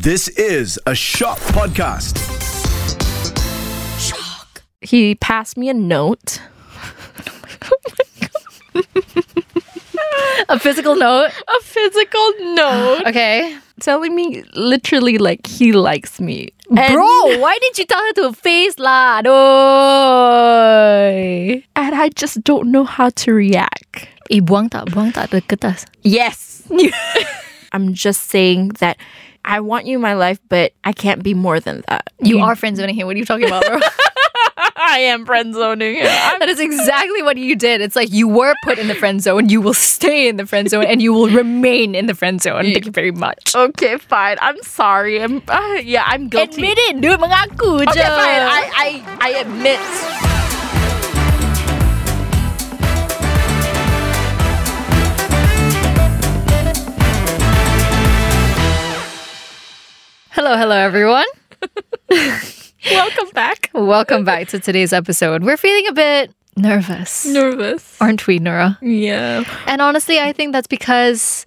This is a Shock Podcast. Shock. He passed me a note. A physical note. A physical note Okay. telling me literally like he likes me. And- Bro, why did you tell her to face lah? Doi. And I just don't know how to react. Eh, buang tak? Buang tak the kertas? Yes. I'm just saying that I want you in my life, but I can't be more than that. You are friend zoning him. What are you talking about, bro? I am friend zoning him. That is exactly what you did. It's like you were put in the friend zone, you will stay in the friend zone, and you will remain in the friend zone. Thank you very much. okay, fine. I'm sorry. I'm uh, yeah, I'm guilty. Admit it, dude. Mengaku Okay, fine. I I I admit. Hello, hello, everyone. Welcome back. Welcome back to today's episode. We're feeling a bit nervous, Nervous. aren't we, Nora? Yeah. And honestly, I think that's because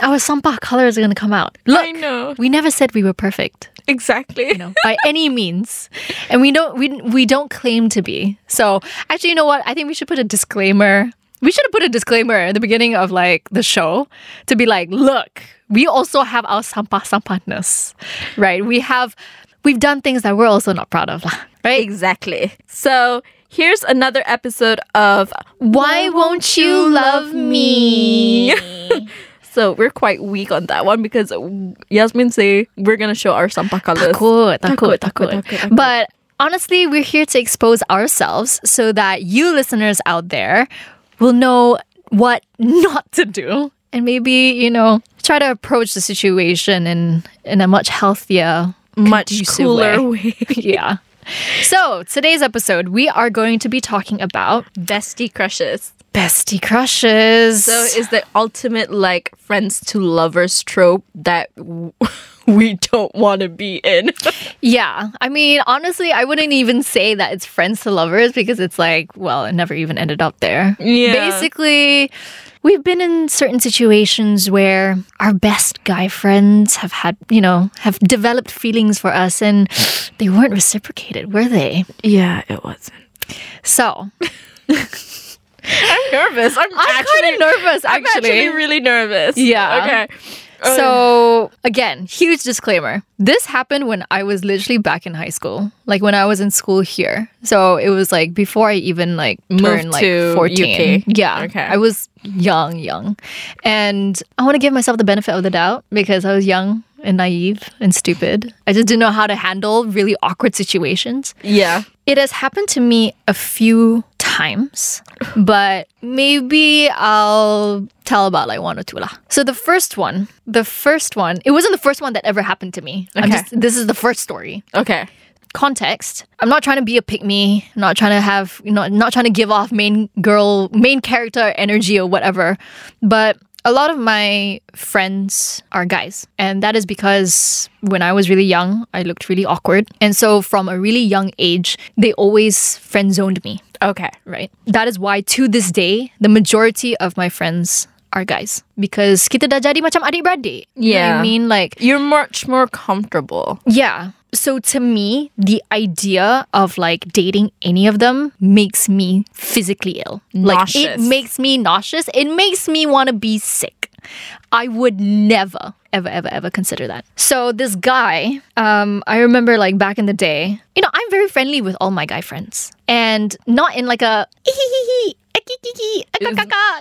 our sampah colors are going to come out. Look, I know. we never said we were perfect, Exactly. you know, by any means, and we don't we we don't claim to be. So actually, you know what? I think we should put a disclaimer. We should have put a disclaimer at the beginning of like the show to be like, look, we also have our sampah sampahness, right? We have we've done things that we're also not proud of, right? Exactly. So here's another episode of Why won't you love me? So we're quite weak on that one because Yasmin say we're gonna show our sampah colors. Takut, takut. takut, takut. But honestly, we're here to expose ourselves so that you listeners out there will know what not to do. And maybe, you know, try to approach the situation in, in a much healthier, Much cooler way. way. yeah. So, today's episode, we are going to be talking about Bestie crushes. bestie crushes. So is the ultimate like friends to lovers trope that w- we don't want to be in. Yeah. I mean, honestly, I wouldn't even say that it's friends to lovers because it's like, well, it never even ended up there. Yeah. Basically, we've been in certain situations where our best guy friends have had, you know, have developed feelings for us and they weren't reciprocated, were they? yeah, it wasn't. So, I'm nervous. I'm, I'm actually kind of nervous I'm actually. actually really nervous. Yeah. Okay. So, um, again, huge disclaimer. This happened when I was literally back in high school, like when I was in school here. So, it was like before I even like Moved turned like to 14. UK. Yeah. Okay. I was young, young. And I want to give myself the benefit of the doubt because I was young and naive and stupid. I just didn't know how to handle really awkward situations. Yeah. It has happened to me a few times, but maybe I'll tell about like one or two lah. So the first one, the first one, it wasn't the first one that ever happened to me. Okay. just this is the first story. Okay. Context. I'm not trying to be a pick me, not trying to have you know, not trying to give off main girl, main character energy or whatever. But a lot of my friends are guys. And that is because when I was really young, I looked really awkward. And so from a really young age, they always friend zoned me, Okay. right? That is why to this day, the majority of my friends are guys. Because kita dah jadi macam adik-beradik. You know what Yeah. I mean? Like, You're much more comfortable. yeah. So to me, the idea of like dating any of them makes me physically ill. Like it makes me nauseous. It makes me want to be sick. I would never, ever, ever, ever consider that. So this guy, um, I remember like back in the day, you know, I'm very friendly with all my guy friends. And not in like a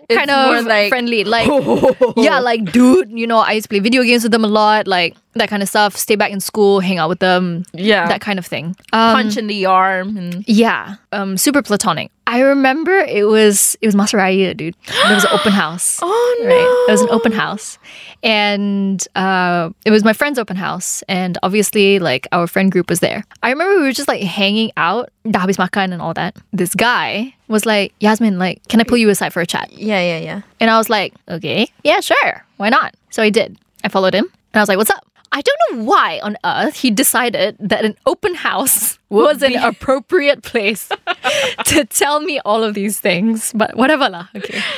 kind of like- friendly. Like yeah, like dude, you know, I used to play video games with them a lot, like that kind of stuff. Stay back in school, hang out with them, Yeah. that kind of thing. Um, Punch in the arm and yeah, um, super platonic. I remember it was it was Masaraya, dude. There was an open house. Oh no. Right, it was an open house, and uh, it was my friend's open house, and obviously, like our friend group was there. I remember we were just like hanging out, habis makan and all that. This guy was like, Yasmin, like, can I pull you aside for a chat? Yeah, yeah, yeah. And I was like, okay, yeah, sure, why not? So I did. I followed him, and I was like, what's up? I don't know why on earth he decided that an open house was an appropriate place to tell me all of these things, but whatever lah. Okay.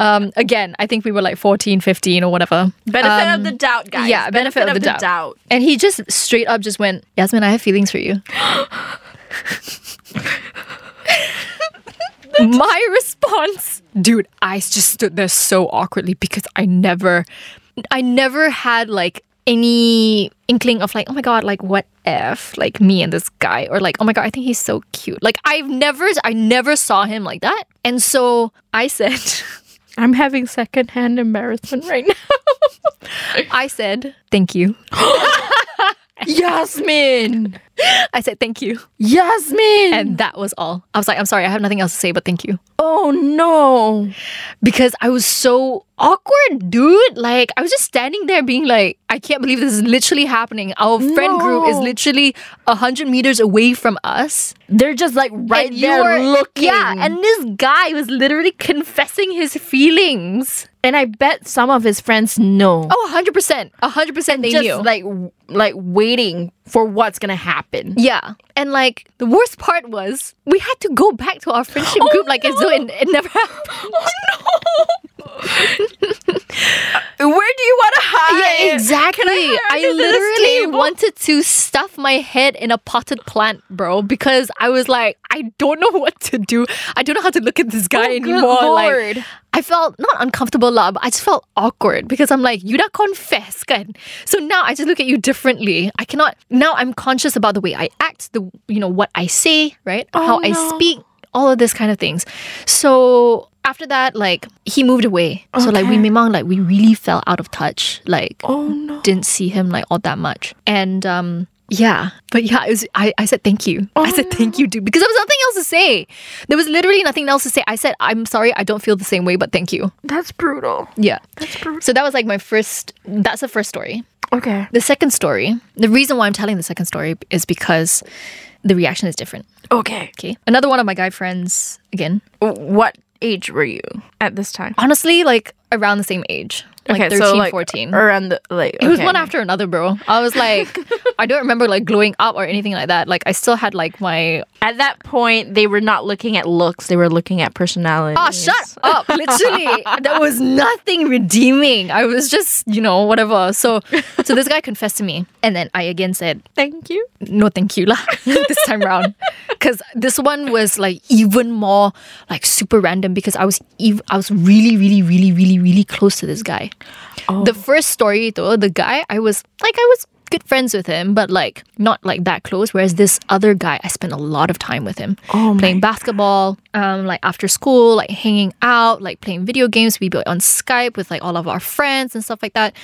Um, again, I think we were like 14, 15 or whatever. Benefit Um, of the doubt, guys. Yeah, benefit, of, the, doubt. doubt. And he just straight up just went, Yasmin, I have feelings for you. My response, dude, I just stood there so awkwardly because I never, I never had like any inkling of like, oh my god, like what if like me and this guy, or like, oh my god, I think he's so cute. Like I've never, I never saw him like that, and so I said, I'm having secondhand embarrassment right now. I said, thank you. Yasmin! I said thank you, Yasmin! and that was all. I was like, I'm sorry, I have nothing else to say, but thank you. oh no. because I was so awkward, dude. Like I was just standing there being like, I can't believe this is literally happening. Our friend group is literally a hundred meters away from us. They're just like right And there looking. Yeah, and this guy was literally confessing his feelings. And I bet some of his friends know. Oh, 100%. 100% they just knew. like like waiting for what's gonna happen. yeah. And like the worst part was we had to go back to our friendship Oh, group like as though it, it never happened. Oh no. Where do you want to hide? Yeah, exactly. I, this literally wanted to stuff my head in a potted plant, bro, because I was like, I don't know what to do. I don't know how to look at this guy Oh, good anymore. lord. Like, I felt not uncomfortable, lah, but I just felt awkward because I'm like, you dah confess, kan? So now I just look at you differently. I cannot. Now I'm conscious about the way I act, the you know what I say, right? how I speak, all of this kind of things. So after that, like he moved away. So like we Okay. memang like we really fell out of touch. Like Oh no. didn't see him like all that much. And um yeah, but yeah, it was, I, I said thank you. I said oh, thank you, dude, because there was nothing else to say. There was literally nothing else to say. I said, I'm sorry, I don't feel the same way, but thank you. That's brutal. Yeah. That's brutal. So that was like my first, that's the first story. Okay. The second story, the reason why I'm telling the second story is because the reaction is different. Okay. Okay. Another one of my guy friends, again, What age were you at this time? honestly, like around the same age, like 13, so like 14. around the like. It was one after another, bro. I was like, I don't remember like glowing up or anything like that. Like I still had like my At that point, they were not looking at looks; they were looking at personality. oh ah, shut up. Literally, there was nothing redeeming. I was just you know whatever. So so this guy confessed to me, and then I again said Thank you. no thank you lah this time round because this one was like even more like super random because I was ev- I was really really really really really close to this guy. The first story though, the guy I was like I was good friends with him, but like not like that close. Whereas this other guy, I spent a lot of time with him, Oh playing basketball, um, like after school, like hanging out, like playing video games. We built on Skype with like all of our friends and stuff like that.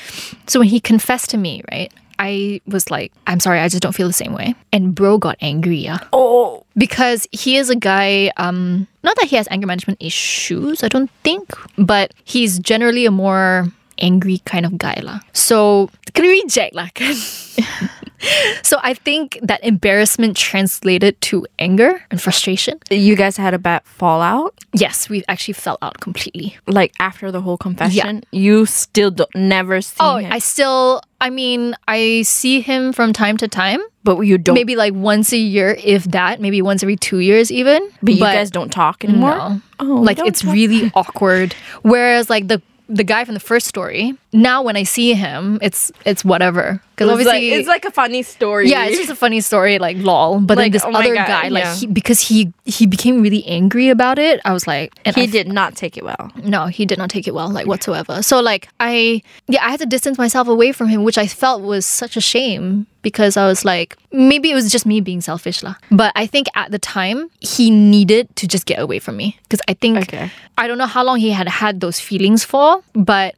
So when he confessed to me, right, I was like, I'm sorry, I just don't feel the same way. And bro got angry, yeah Oh, because he is a guy um not that he has anger management issues i don't think but he's generally a more angry kind of guy lah. so can we reject lah so i think that embarrassment translated to anger and frustration you guys had a bad fallout. yes we've actually fell out completely Like after the whole confession, you still don't, never see oh him, i still i mean i see him from time to time but you don't. maybe like once a year if that maybe once every two years even but you guys don't talk anymore. No. Oh, like it's talk. really awkward. Whereas like the the guy from the first story, now when I see him, it's it's whatever. Because It's like, obviously it's like a funny story. yeah, it's just a funny story, like lol. But Like, then this oh other God, guy, like yeah. he because he he became really angry about it. I was like, he I did not take it well. no, he did not take it well, like whatsoever. So like I yeah, I had to distance myself away from him, which I felt was such a shame because I was like, maybe it was just me being selfish lah. But I think at the time he needed to just get away from me because I think Okay. I don't know how long he had had those feelings for, but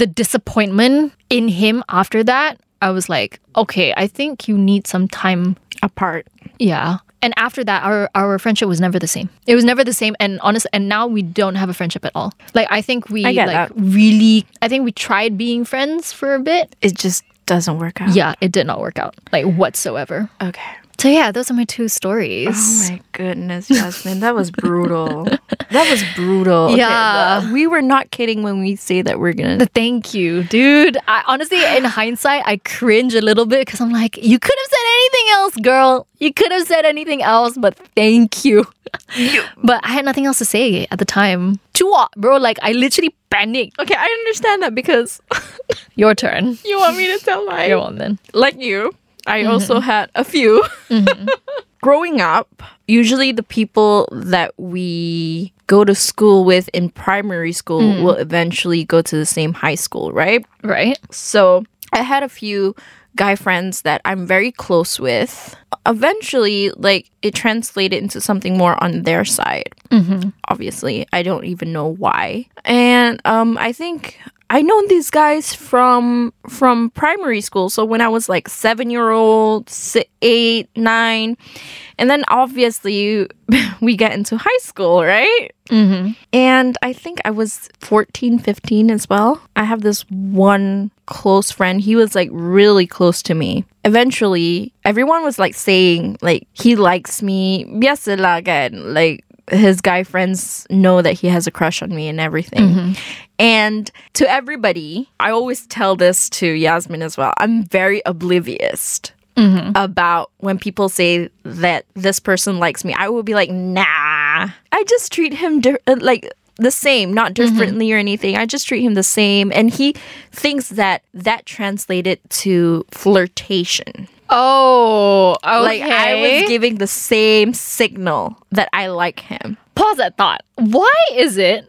the disappointment in him after that, I was like, okay, I think you need some time Apart. yeah. And after that, our, our friendship was never the same. It was never the same. And honest, and now we don't have a friendship at all. Like I think we I like that. really. I think we tried being friends for a bit. It just doesn't work out. Yeah, it did not work out like whatsoever. Okay. So yeah, those are my two stories. Oh my goodness, Jasmine, that was brutal. that was brutal. Yeah. uh, we were not kidding when we say that we're gonna. Thank you, dude. I honestly, in hindsight, I cringe a little bit because I'm like, you could have said anything else, girl. You could have said anything else, but thank you. but I had nothing else to say at the time. Chua, bro, like I literally panicked. Okay, I understand that because Your turn. you want me to tell my Your one then. like you, I mm-hmm. also had a few. Mm-hmm. Growing up, usually the people that we go to school with in primary school mm. will eventually go to the same high school, right? Right? So I had a few guy friends that I'm very close with. Eventually, like it translated into something more on their side. Obviously, I don't even know why. And um, I think I know these guys from from primary school. So when I was like seven year old, eight, nine, and then obviously we get into high school, right? And I think I was 14, 15 as well. I have this one close friend. He was like really close to me. Eventually, everyone was like saying like he likes me. Biasa again. Like his guy friends know that he has a crush on me and everything. Mm-hmm. And to everybody, I always tell this to Yasmin as well. I'm very oblivious mm-hmm. about when people say that this person likes me. I will be like, nah. I just treat him di- like the same, not mm-hmm. differently or anything. I just treat him the same. And he thinks that that translated to flirtation. Oh, okay. Like I was giving the same signal that I like him. Pause that thought. Why is it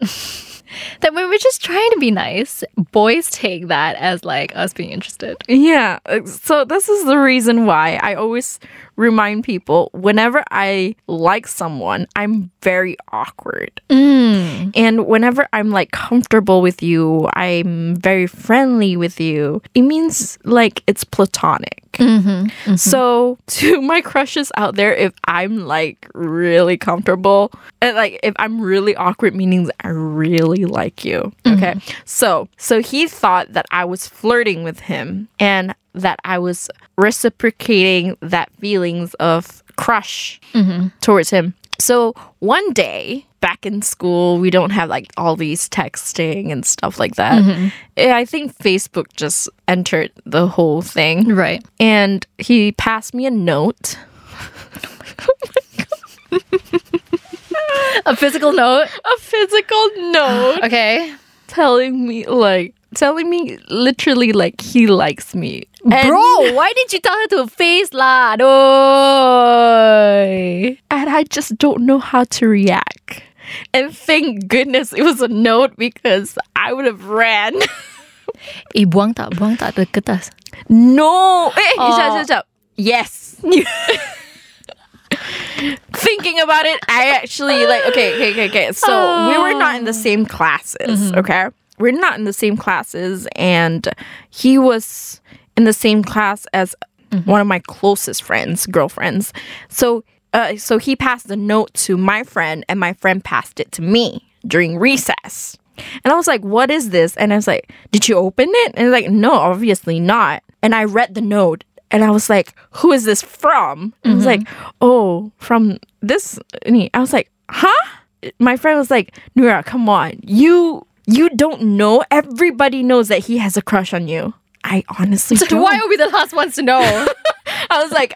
that we were just trying to be nice, boys take that as like us being interested? Yeah. uh, So this is the reason why I always remind people whenever I like someone, I'm very awkward. And whenever I'm like comfortable with you, I'm very friendly with you, it means like it's platonic. Mm-hmm, mm-hmm. So to my crushes out there, if I'm like really comfortable and like if I'm really awkward, meaning I really like you. Mm-hmm. Okay. So so he thought that I was flirting with him and that I was reciprocating that feelings of crush towards him. So one day back in school, we don't have like all these texting and stuff like that. Eh, I think Facebook just entered the whole thing. Right. And he passed me a note. A physical note. A physical note Okay. Telling me like telling me literally like he likes me. And- Bro, why did you tell her to face lah? Doy. and I just don't know how to react. And thank goodness it was a note because I would have ran. Eh, buang tak? Buang tak kertas? no. Eh, Oh. shut, shut, shut. Yes. Thinking about it, I actually like okay, okay, okay, okay. So we were not in the same classes, okay? We're not in the same classes, and he was in the same class as one of my closest friends, girlfriends. So uh, so he passed the note to my friend, and my friend passed it to me during recess. And I was like, what is this? And I was like, did you open it? And he's like, no, obviously not. And I read the note and I was like, who is this from? And I was mm-hmm. like, oh, from this. And he- I was like, huh? My friend was like, Nura, come on. You you don't know. Everybody knows that he has a crush on you. I honestly So don't. why are we the last ones to know? I was like,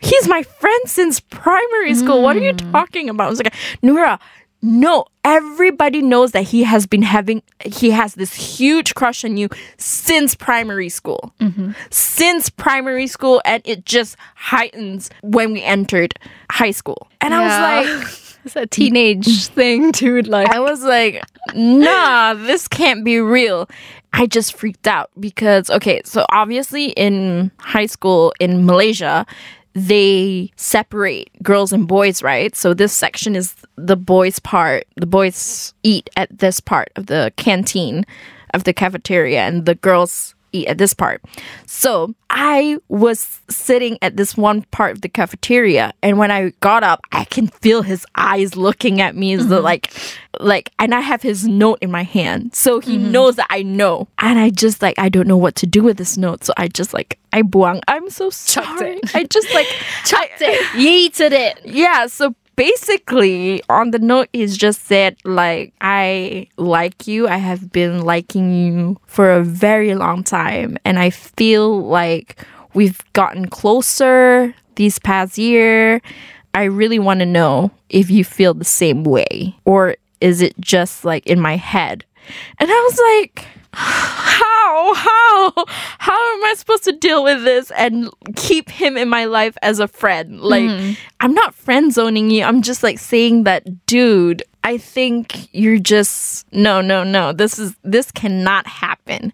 he's my friend since primary school. What are you mm. talking about? I was like, Nura, no, everybody knows that he has been having, he has this huge crush on you since primary school. Mm-hmm. Since primary school, and it just heightens when we entered high school. And I was like, it's a teenage thing, dude. Like, I was like, nah, this can't be real. I just freaked out because, okay, so obviously in high school in Malaysia, they separate girls and boys, right? So this section is the boys' part. The boys eat at this part of the canteen of the cafeteria, and the girls eat at this part. So I was sitting at this one part of the cafeteria, and when I got up, I can feel his eyes looking at me, so mm-hmm. like, like, and I have his note in my hand, so he mm-hmm. knows that I know, and I just like I don't know what to do with this note, so I just like I buang. I'm so sorry. I just like Chucked it. Yeeted it. yeah, so basically on the note he's just said like I like you. I have been liking you for a very long time and I feel like we've gotten closer these past year. I really want to know if you feel the same way or is it just like in my head? And I was like how? How? How am i supposed to deal with this and keep him in my life as a friend? Like mm-hmm. i'm not friend zoning you. I'm just like saying that dude i think you're just no no no. This is this cannot happen.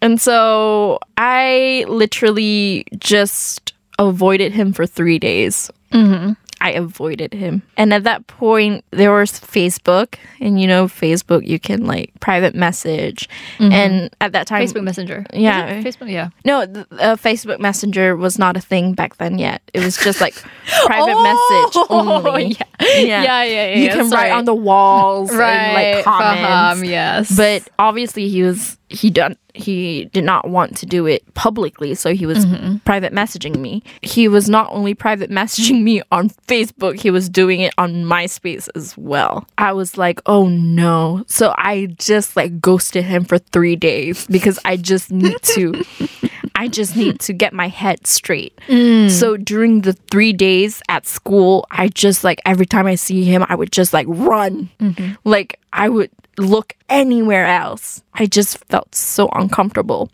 And so i literally just avoided him for three days mm-hmm. I avoided him. And at that point, there was Facebook, and you know, Facebook, you can like private message. And at that time, Facebook Messenger. Yeah. Facebook. Yeah. no, the, uh, Facebook Messenger was not a thing back then yet. It was just like private Oh, message only. yeah. Yeah, yeah, yeah, You can sorry. write on the walls and like comments. Faham, yes. But obviously, he was he done he did not want to do it publicly, so he was private messaging me. He was not only private messaging me on Facebook, he was doing it on MySpace as well. I was like, oh no. So I just like ghosted him for three days because I just need to I just need to get my head straight. Mm. So during the three days at school, I just like every time I see him, I would just like run. Mm-hmm. Like I would look anywhere else. I just felt so uncomfortable.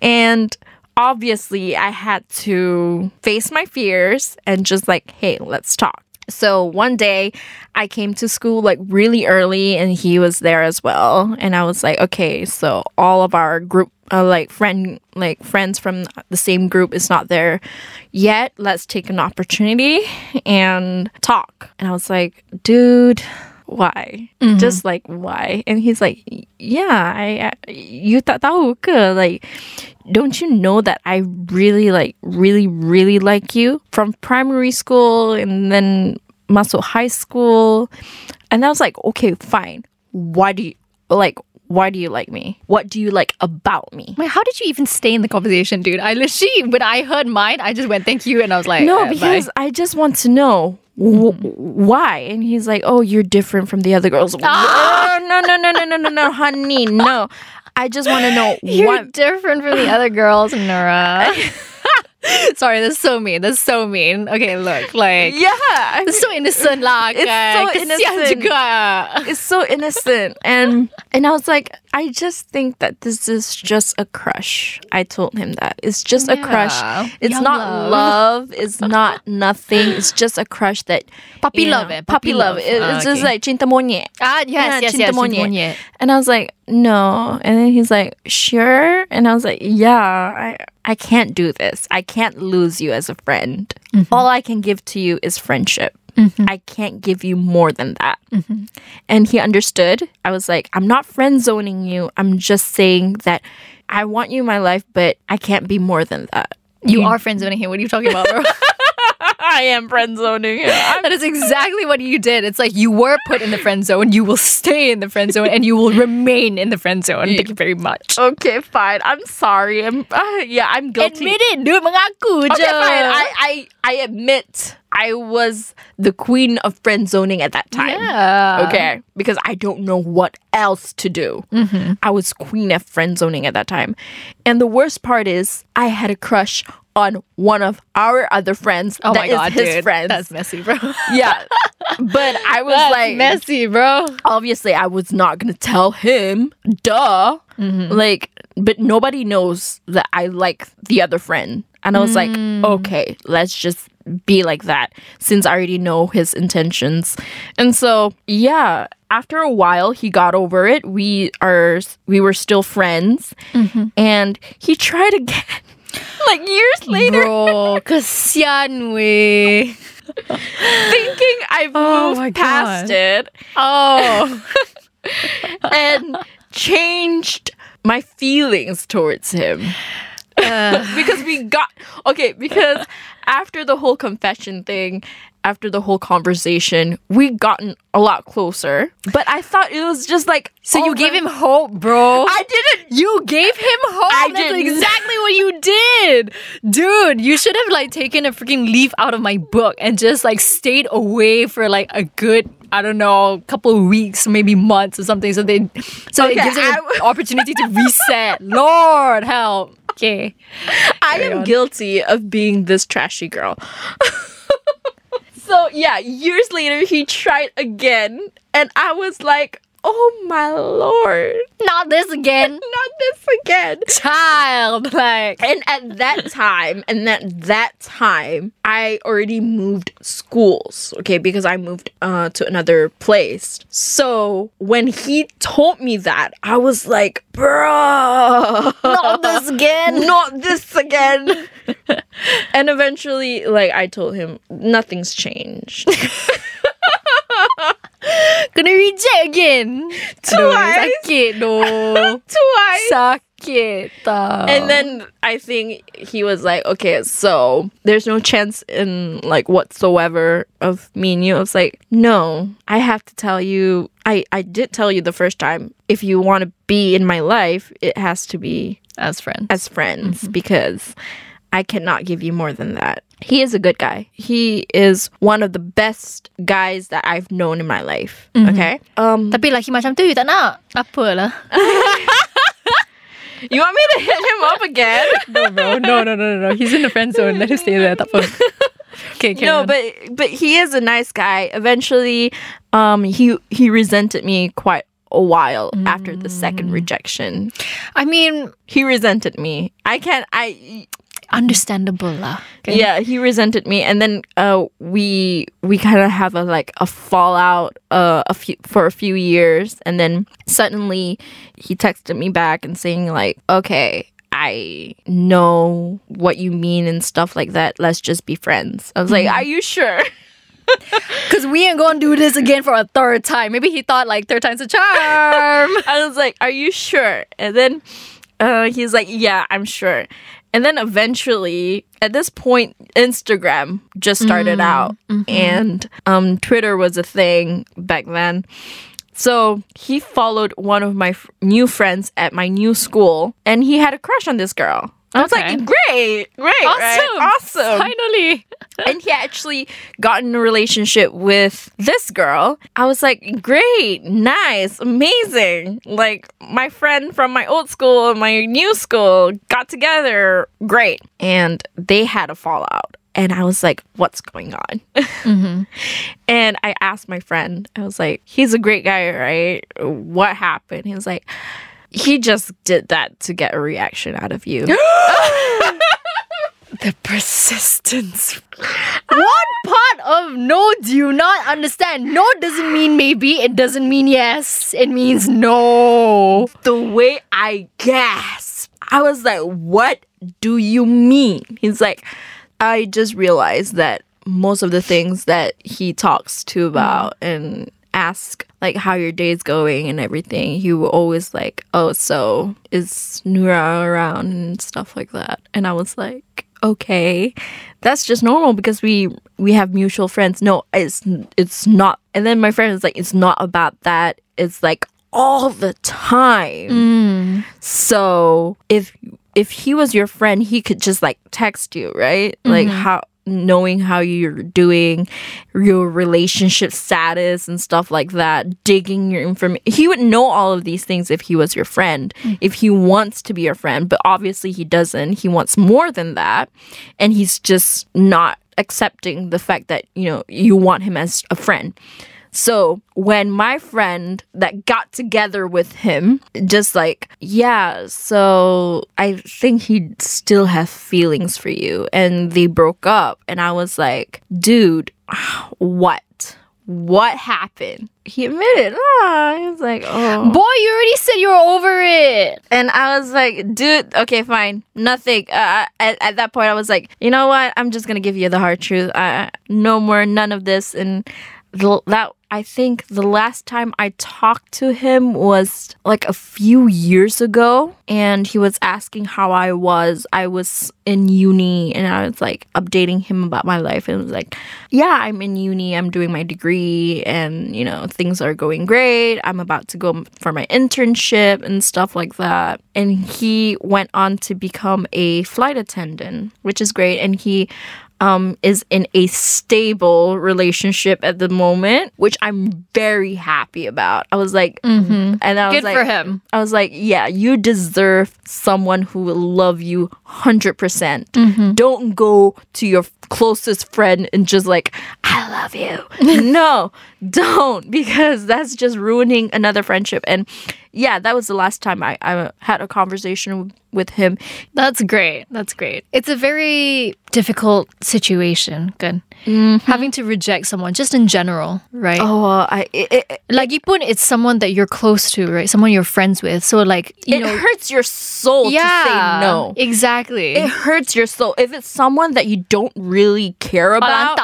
And obviously, I had to face my fears and just like, hey, let's talk. So one day I came to school like really early and he was there as well. And I was like, okay, so all of our group, uh, like friend, like friends from the same group is not there yet. Let's take an opportunity and talk. And I was like, dude, why? Mm-hmm. Just like why? And he's like, yeah, I, I you tak tahu ke? Like, don't you know that I really like, really, really like you from primary school and then masuk high school, and I was like, okay, fine. Why do you like? Why do you like me? What do you like about me? Wait, how did you even stay in the conversation, dude? I literally, when I heard mine, I just went, thank you. And I was like, No, uh, bye. because I just want to know why. And he's like, "Oh, you're different from the other girls." Ah! no, no, no, no, no, no, no, honey, no. I just want to know You're what. different from the other girls, Nora. Sorry, that's so mean. That's so mean. Okay, look, like Yeah, I it's so innocent lah. It's so innocent. it's so innocent and and I was like I just think that this is just a crush. I told him that. It's just a crush. It's Young not love. love. It's not nothing. It's just a crush that Puppy love, know, eh? Puppy, love. love. It- Ah, it's just okay. like cinta monyet. Ah, yes, Yeah, yes, cinta yes. Monyet. And I was like, no. And then he's like, sure. And I was like, yeah, I I can't do this. I can't lose you as a friend. Mm-hmm. All I can give to you is friendship. Mm-hmm. I can't give you more than that. Mm-hmm. And he understood. I was like, I'm not friend zoning you. I'm just saying that I want you in my life, but I can't be more than that. You mm. are friend zoning him. What are you talking about, bro? I am friend zoning him. that is exactly what you did. It's like you were put in the friend zone, you will stay in the friend zone, and you will remain in the friend zone. Thank you very much. okay, fine. I'm sorry. I'm uh, yeah, I'm guilty. Admit it, dude. Mengaku. Okay, fine. I, I I admit I was the queen of friend zoning at that time. Yeah. Okay, because I don't know what else to do. I was queen of friend zoning at that time, and the worst part is I had a crush on one of our other friends. Oh that my is god, his dude. friends. That's messy, bro. yeah, but I was That's like, messy, bro. obviously I was not gonna tell him. Duh. Mm-hmm. Like, but nobody knows that I like the other friend. And I was like, mm. okay, let's just be like that since I already know his intentions. And so, yeah, after a while he got over it. We are we were still friends. Mm-hmm. And he tried again. Like years later, Bro, kesian we. thinking I've Oh moved past God. it. Oh. and changed my feelings towards him. because we got okay because after the whole confession thing after the whole conversation we gotten a lot closer but i thought it was just like So you gave him hope, bro. i didn't You gave him hope. I That's didn't. exactly you did, dude. You should have like taken a freaking leaf out of my book and just like stayed away for like a good, I don't know, couple of weeks, maybe months or something. So they, so it gives I an w- opportunity to reset. Lord help. Okay. I am guilty of being this trashy girl. so yeah, years later he tried again and I was like, "Oh my lord, Not this again, not this again." child. Like, And at that time, and at that time, I already moved schools, okay, because I moved uh, to another place. So when he told me that, I was like, bruh, not this again. not this again. and eventually, like, I told him, nothing's changed. Gonna reject again. Aduh, Twice. sakit doh. Twice. sakit tau. And then I think he was like, okay, so there's no chance in like whatsoever of me and you. I was like, no, I have to tell you. I, I did tell you the first time. If you want to be in my life, it has to be as friends. as friends mm-hmm. because I cannot give you more than that. He is a good guy. He is one of the best guys that I've known in my life. Okay. Um, Tapi laki macam tu you tak nak. Apalah. you want me to hit him up again? No, bro. No, no, no, no, no. He's in the friend zone. Let him stay there. Tak apa. Okay, carry no, on. but but he is a nice guy. Eventually, um, he he resented me quite a while after the second rejection. I mean, He resented me. I can't. I understandable lah. Okay? yeah. He resented me, and then uh, we we kind of have a like a fallout uh a few for a few years, and then suddenly he texted me back and saying like, okay. I know what you mean and stuff like that. Let's just be friends. I was like, Are you sure? Because we ain't gonna do this again for a third time. Maybe he thought like third time's a charm. I was like, "Are you sure?" And then uh, he's like, "Yeah, I'm sure." And then eventually, at this point, Instagram just started out, and um, Twitter was a thing back then. So he followed one of my f- new friends at my new school, and he had a crush on this girl. I was Okay. like, "Great, great, right? awesome!" Finally. and he actually got in a relationship with this girl. I was like, great, nice, amazing. Like, my friend from my old school and my new school got together. Great. And they had a fallout. And I was like, what's going on? Mm-hmm. and I asked my friend, I was like, he's a great guy, right? What happened? He was like, he just did that to get a reaction out of you. The persistence. what part of no do you not understand? No doesn't mean maybe. It doesn't mean yes. It means no. the way I gasped, I was like, What do you mean? He's like, I just realized that most of the things that he talks to about mm-hmm. and ask like how your day's going and everything, he will always like, Oh, so is Nura around and stuff like that. And I was like, Okay, that's just normal because we we have mutual friends. No, it's it's not. And then my friend is like, it's not about that. It's like all the time. Mm. So if if he was your friend, he could just like text you, right? Like mm-hmm. how knowing how you're doing, your relationship status and stuff like that, digging your information. He would know all of these things if he was your friend, mm. if he wants to be your friend, but obviously he doesn't. He wants more than that, and he's just not accepting the fact that, you know, you want him as a friend. So when my friend that got together with him, just like, yeah, so I think he still have feelings for you, and they broke up, and I was like, dude, what? What happened? He admitted. Ah, he was like, oh. Boy, you already said you were over it. And I was like, dude, okay, fine, nothing. Uh, at, at that point, I was like, you know what? I'm just gonna give you the hard truth. Uh, no more, none of this. And that I think the last time I talked to him was like a few years ago, and he was asking how I was. I was in uni, and I was like updating him about my life, and was like, "Yeah, I'm in uni. I'm doing my degree, and you know things are going great. I'm about to go for my internship and stuff like that." And he went on to become a flight attendant, which is great, and he um, is in a stable relationship at the moment, which I'm very happy about. I was like, mm-hmm. and I was Good like, for him. I was like, yeah, you deserve someone who will love you 100%. percent Don't go to your closest friend and just like, I love you. no, don't, because that's just ruining another friendship. And yeah, that was the last time I, I had a conversation with him. That's great. That's great. It's a very difficult situation. Good. Having to reject someone just in general, right? Oh, uh, I, it, it, Like Ipun, it's someone that you're close to, right? Someone you're friends with. So like you it know, hurts your soul yeah, to say no. Exactly. It hurts your soul. If it's someone that you don't really care about,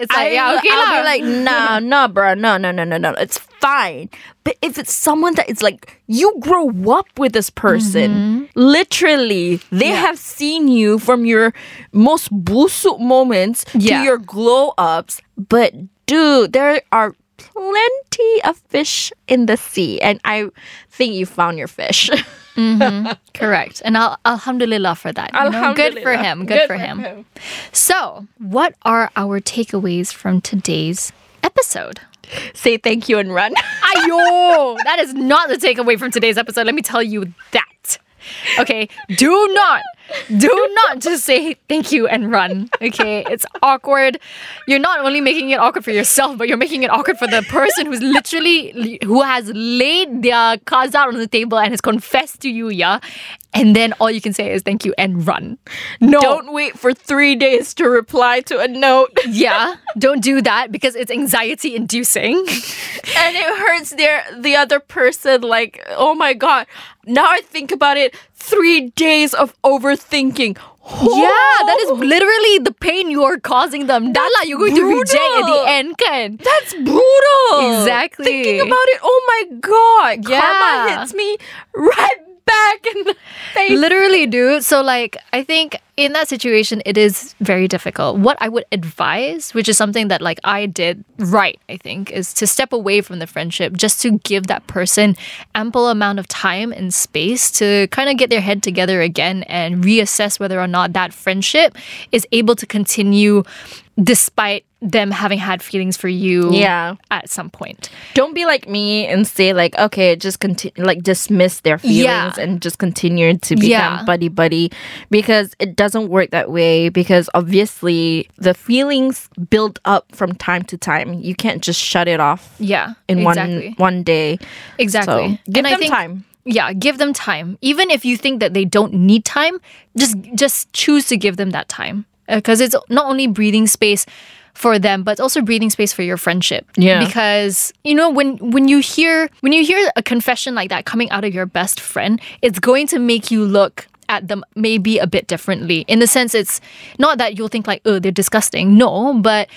It's like I, yeah, okay I'll be like, nah, nah, bro, no, no, no, no, no. It's fine. But if it's someone that is like you grow up with this person, mm-hmm. literally, they have seen you from your most busuk moments Yeah. to your glow ups. But dude, there are plenty of fish in the sea, and I think you found your fish. Mm-hmm. Correct. And al- alhamdulillah for that. you know? Good for him. Good, for, him. So, what are our takeaways from today's episode? Say thank you and run. Ayo! that is not the takeaway from today's episode. Let me tell you that. Okay, do not, do not just say thank you and run. Okay, it's awkward. You're not only making it awkward for yourself, but you're making it awkward for the person who's literally who has laid their cards out on the table and has confessed to you, yeah. And then all you can say is thank you and run. No, Don't wait for three days to reply to a note. yeah, don't do that because it's anxiety inducing. and it hurts their the other person like oh my god now i think about it three days of overthinking Oh. Yeah, that is literally the pain you are causing them. Dala, you're going to reject at the end, kan? that's brutal Exactly. thinking about it oh my god Yeah. karma hits me right back in the face Literally, dude. So, like, I think in that situation, it is very difficult. What I would advise, which is something that, like, I did right, I think, is to step away from the friendship just to give that person ample amount of time and space to kind of get their head together again and reassess whether or not that friendship is able to continue despite them having had feelings for you Yeah. at some point. don't be like me and say like okay just continue like dismiss their feelings Yeah. and just continue to become Yeah. buddy buddy because it doesn't work that way because obviously the feelings build up from time to time you can't just shut it off Yeah, in exactly. one one day Exactly. so give And them think- time Yeah, give them time. Even if you think that they don't need time, just just choose to give them that time Uh, because it's not only breathing space for them but also breathing space for your friendship. Yeah. Because you know when when you hear when you hear a confession like that coming out of your best friend, it's going to make you look at them maybe a bit differently. In the sense it's not that you'll think like, "Oh, they're disgusting." No, but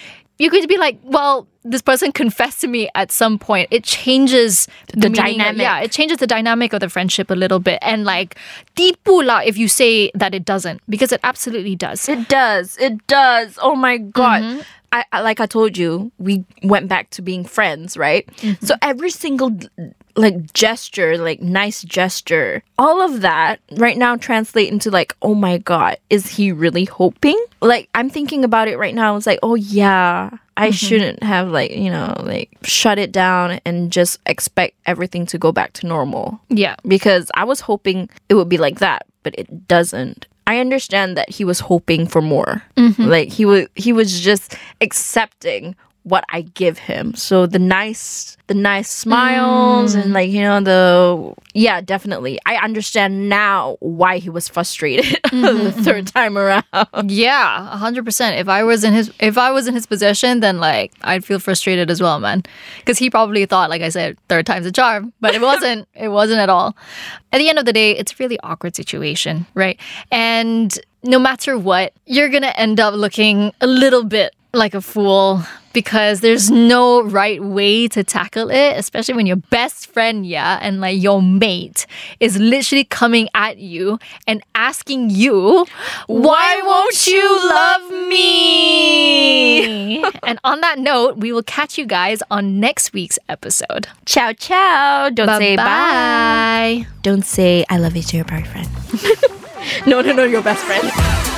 you could be like, well, this person confessed to me at some point. It changes the, The dynamic. Yeah, it changes the dynamic of the friendship a little bit. And like, tipu lah if you say that it doesn't, because it absolutely does. It does. It does. Oh my god. Mm-hmm. I, I like I told you, we went back to being friends, right? Mm-hmm. So every single like gesture, like nice gesture, all of that right now translate into like, oh my god, is he really hoping? Like I'm thinking about it right now. It's like, oh yeah, I Mm-hmm. shouldn't have like, you know, like shut it down and just expect everything to go back to normal Yeah. because I was hoping it would be like that, but it doesn't. I understand that he was hoping for more. Like he was he was just accepting what I give him. So the nice the nice smiles and mm. like you know the yeah, definitely. I understand now why he was frustrated the mm-hmm, third mm-hmm. time around. Yeah, a hundred percent. If I was in his if I was in his position, then like I'd feel frustrated as well, man. Because he probably thought, like I said, third time's a charm, but it wasn't. it wasn't at all. At the end of the day, it's a really awkward situation, right? And no matter what, you're gonna end up looking a little bit like a fool because there's no right way to tackle it, especially when your best friend, yeah, and like your mate is literally coming at you and asking you, Why won't you love me? and on that note, we will catch you guys on next week's episode. Ciao, ciao. Don't say bye. bye. Don't say I love you to your boyfriend. no, no, no, your best friend.